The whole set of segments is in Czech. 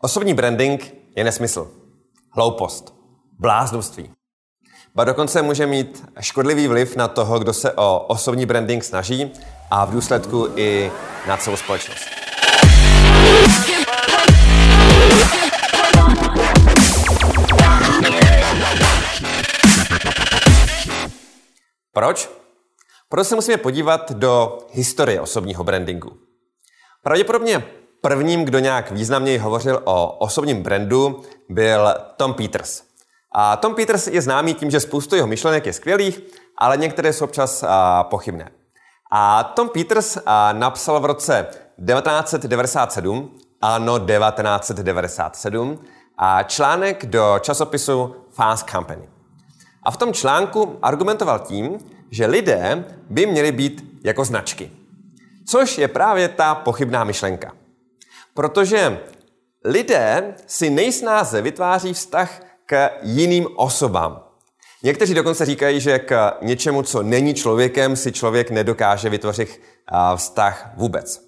Osobní branding je nesmysl, hloupost, bláznoství. Ba dokonce může mít škodlivý vliv na toho, kdo se o osobní branding snaží a v důsledku i na celou společnost. Proč? Proto se musíme podívat do historie osobního brandingu. Pravděpodobně prvním, kdo nějak významněji hovořil o osobním brandu, byl Tom Peters. A Tom Peters je známý tím, že spoustu jeho myšlenek je skvělých, ale některé jsou občas a, pochybné. A Tom Peters a, napsal v roce 1997, ano 1997, a článek do časopisu Fast Company. A v tom článku argumentoval tím, že lidé by měli být jako značky. Což je právě ta pochybná myšlenka. Protože lidé si nejsnáze vytváří vztah k jiným osobám. Někteří dokonce říkají, že k něčemu, co není člověkem, si člověk nedokáže vytvořit vztah vůbec.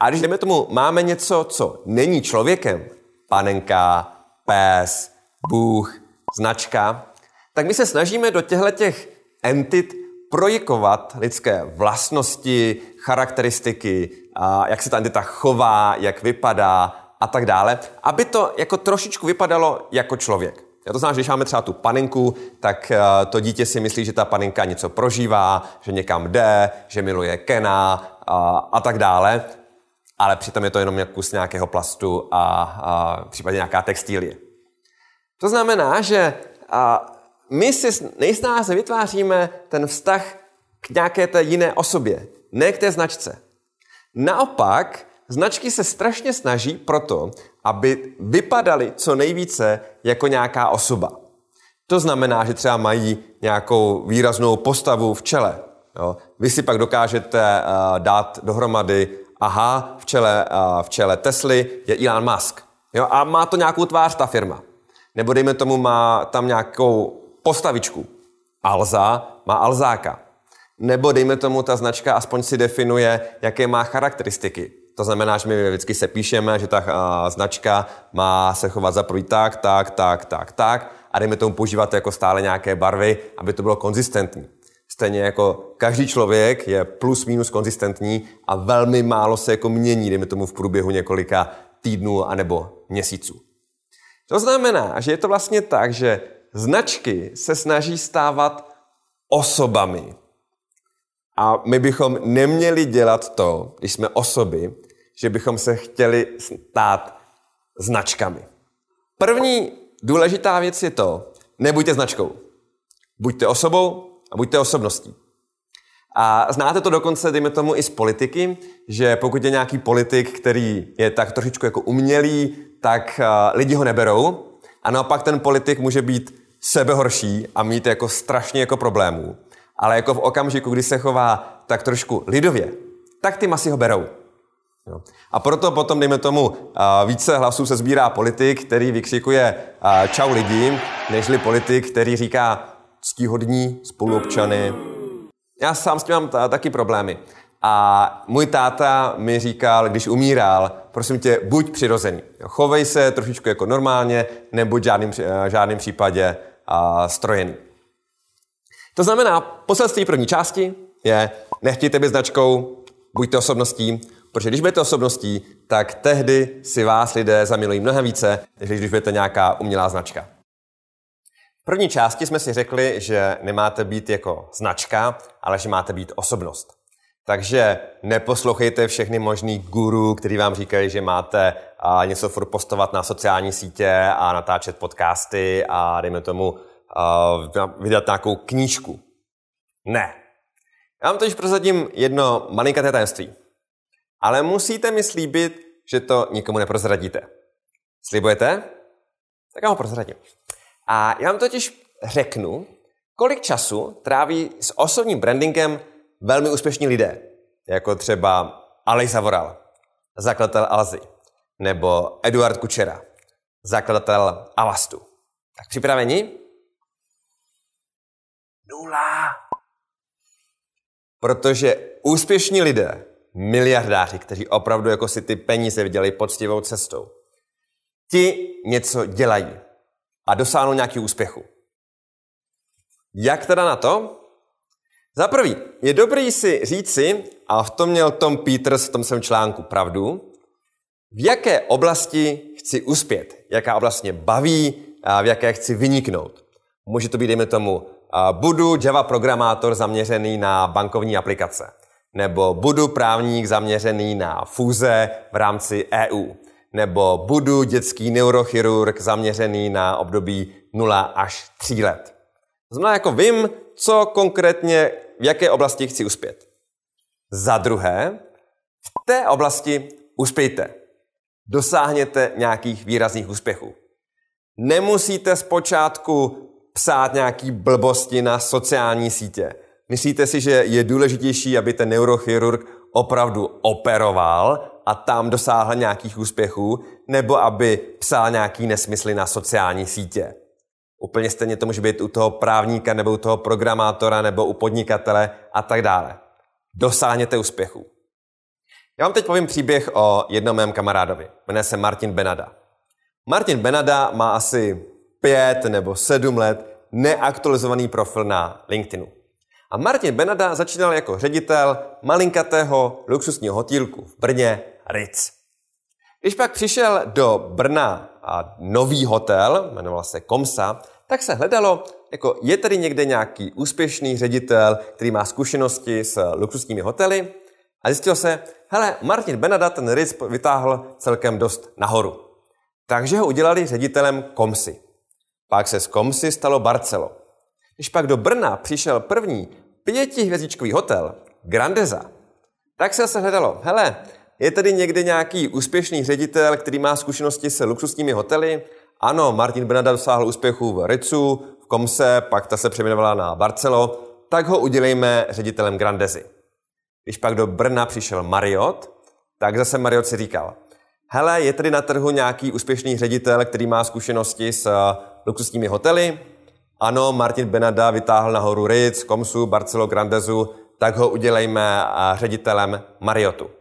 A když jdeme tomu, máme něco, co není člověkem, panenka, pes, bůh, značka, tak my se snažíme do těchto těch entit projikovat lidské vlastnosti, charakteristiky, jak se ta entita chová, jak vypadá a tak dále, aby to jako trošičku vypadalo jako člověk. Já to znamená, že když máme třeba tu paninku, tak eh, to dítě si myslí, že ta paninka něco prožívá, že někam jde, že miluje Kena a, a tak dále, ale přitom je to jenom kus nějakého plastu a, a případně nějaká textílie. To znamená, že a, my si nejsnáze vytváříme ten vztah k nějaké té jiné osobě, ne k té značce. Naopak, značky se strašně snaží proto, aby vypadaly co nejvíce jako nějaká osoba. To znamená, že třeba mají nějakou výraznou postavu v čele. Jo. Vy si pak dokážete uh, dát dohromady, aha, v čele, uh, v čele Tesly je Elon Musk. Jo, a má to nějakou tvář ta firma. Nebo dejme tomu, má tam nějakou postavičku. Alza má Alzáka. Nebo dejme tomu, ta značka aspoň si definuje, jaké má charakteristiky. To znamená, že my vždycky se píšeme, že ta uh, značka má se chovat za prvý tak, tak, tak, tak, tak a dejme tomu používat jako stále nějaké barvy, aby to bylo konzistentní. Stejně jako každý člověk je plus minus konzistentní a velmi málo se jako mění, dejme tomu v průběhu několika týdnů anebo měsíců. To znamená, že je to vlastně tak, že značky se snaží stávat osobami. A my bychom neměli dělat to, když jsme osoby, že bychom se chtěli stát značkami. První důležitá věc je to, nebuďte značkou. Buďte osobou a buďte osobností. A znáte to dokonce, dejme tomu, i z politiky, že pokud je nějaký politik, který je tak trošičku jako umělý, tak uh, lidi ho neberou. A naopak ten politik může být sebehorší a mít jako strašně jako problémů. Ale jako v okamžiku, kdy se chová tak trošku lidově, tak ty masy ho berou. Jo. A proto potom, dejme tomu, více hlasů se sbírá politik, který vykřikuje čau lidi, nežli politik, který říká ctíhodní spoluobčany. Já sám s tím mám taky problémy. A můj táta mi říkal, když umíral, prosím tě, buď přirozený. Chovej se trošičku jako normálně, nebuď v žádným, žádným případě a, strojený. To znamená, poselství první části je nechtějte být značkou, buďte osobností, protože když budete osobností, tak tehdy si vás lidé zamilují mnohem více, než když budete nějaká umělá značka. V první části jsme si řekli, že nemáte být jako značka, ale že máte být osobnost. Takže neposlouchejte všechny možný guru, který vám říkají, že máte a, něco furt postovat na sociální sítě a natáčet podcasty a dejme tomu a, vydat nějakou knížku. Ne. Já vám totiž prozradím jedno malinké tajemství. Ale musíte mi slíbit, že to nikomu neprozradíte. Slibujete? Tak já ho prozradím. A já vám totiž řeknu, kolik času tráví s osobním brandingem velmi úspěšní lidé, jako třeba Alej Zavoral, zakladatel Alzy, nebo Eduard Kučera, zakladatel Avastu. Tak připraveni? Nula. Protože úspěšní lidé, miliardáři, kteří opravdu jako si ty peníze vydělají poctivou cestou, ti něco dělají a dosáhnou nějaký úspěchu. Jak teda na to? Za prvý, je dobrý si říci, a v tom měl Tom Peters v tom svém článku pravdu, v jaké oblasti chci uspět, jaká oblast mě baví, a v jaké chci vyniknout. Může to být, dejme tomu, budu Java programátor zaměřený na bankovní aplikace, nebo budu právník zaměřený na fúze v rámci EU, nebo budu dětský neurochirurg zaměřený na období 0 až 3 let. To znamená, jako vím, co konkrétně, v jaké oblasti chci uspět. Za druhé, v té oblasti uspějte. Dosáhněte nějakých výrazných úspěchů. Nemusíte zpočátku psát nějaký blbosti na sociální sítě. Myslíte si, že je důležitější, aby ten neurochirurg opravdu operoval a tam dosáhl nějakých úspěchů, nebo aby psal nějaký nesmysly na sociální sítě? Úplně stejně to může být u toho právníka, nebo u toho programátora, nebo u podnikatele a tak dále. Dosáhněte úspěchu. Já vám teď povím příběh o jednom mém kamarádovi. Jmenuje se Martin Benada. Martin Benada má asi pět nebo sedm let neaktualizovaný profil na LinkedInu. A Martin Benada začínal jako ředitel malinkatého luxusního hotýlku v Brně Ritz. Když pak přišel do Brna nový hotel, jmenoval se Komsa, tak se hledalo, jako je tady někde nějaký úspěšný ředitel, který má zkušenosti s luxusními hotely a zjistilo se, hele, Martin Benada ten Ritz vytáhl celkem dost nahoru. Takže ho udělali ředitelem Komsy. Pak se z Komsy stalo Barcelo. Když pak do Brna přišel první pětihvězdičkový hotel, Grandeza, tak se se hledalo, hele, je tady někde nějaký úspěšný ředitel, který má zkušenosti se luxusními hotely? Ano, Martin Benada dosáhl úspěchu v Ritzu, v Komse, pak ta se přejmenovala na Barcelo, tak ho udělejme ředitelem Grandezy. Když pak do Brna přišel Marriott, tak zase Marriott si říkal, hele, je tady na trhu nějaký úspěšný ředitel, který má zkušenosti s eh, luxusními hotely? Ano, Martin Benada vytáhl nahoru Ritz, Komsu, Barcelo, Grandezu, tak ho udělejme eh, ředitelem Mariottu.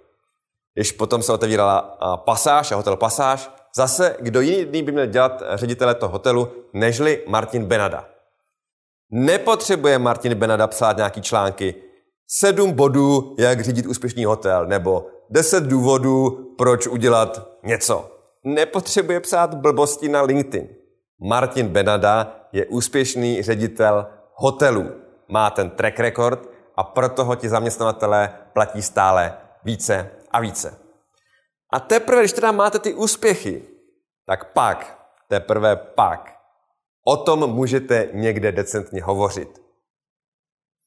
Když potom se otevírala pasáž a hotel pasáž, zase kdo jiný by měl dělat ředitele toho hotelu, nežli Martin Benada. Nepotřebuje Martin Benada psát nějaký články, sedm bodů, jak řídit úspěšný hotel, nebo deset důvodů, proč udělat něco. Nepotřebuje psát blbosti na LinkedIn. Martin Benada je úspěšný ředitel hotelů. Má ten track record a proto ho ti zaměstnavatelé platí stále více a více. A teprve, když teda máte ty úspěchy, tak pak, teprve pak, o tom můžete někde decentně hovořit.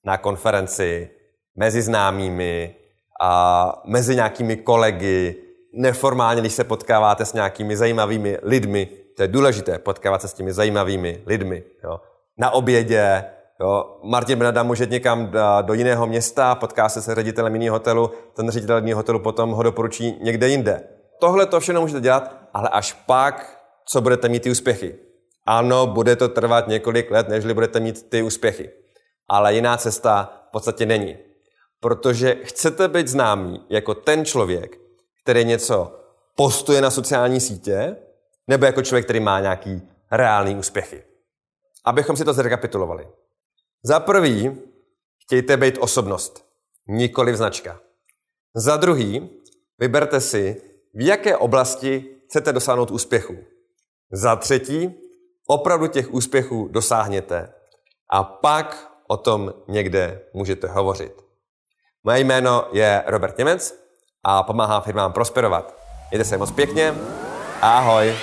Na konferenci, mezi známými, a mezi nějakými kolegy, neformálně, když se potkáváte s nějakými zajímavými lidmi, to je důležité, potkávat se s těmi zajímavými lidmi. Jo. Na obědě, jo. Martin Benada může někam do jiného města, potká se se ředitelem jiného hotelu, ten ředitel jiného hotelu potom ho doporučí někde jinde. Tohle to všechno můžete dělat, ale až pak, co budete mít ty úspěchy. Ano, bude to trvat několik let, než budete mít ty úspěchy. Ale jiná cesta v podstatě není. Protože chcete být známý jako ten člověk, který něco postuje na sociální sítě, nebo jako člověk, který má nějaký reálný úspěchy. Abychom si to zrekapitulovali. Za prvý, chtějte být osobnost, nikoli značka. Za druhý, vyberte si, v jaké oblasti chcete dosáhnout úspěchu. Za třetí, opravdu těch úspěchů dosáhněte. A pak o tom někde můžete hovořit. Moje jméno je Robert Němec a pomáhám firmám prosperovat. Mějte se moc pěkně. Ahoj.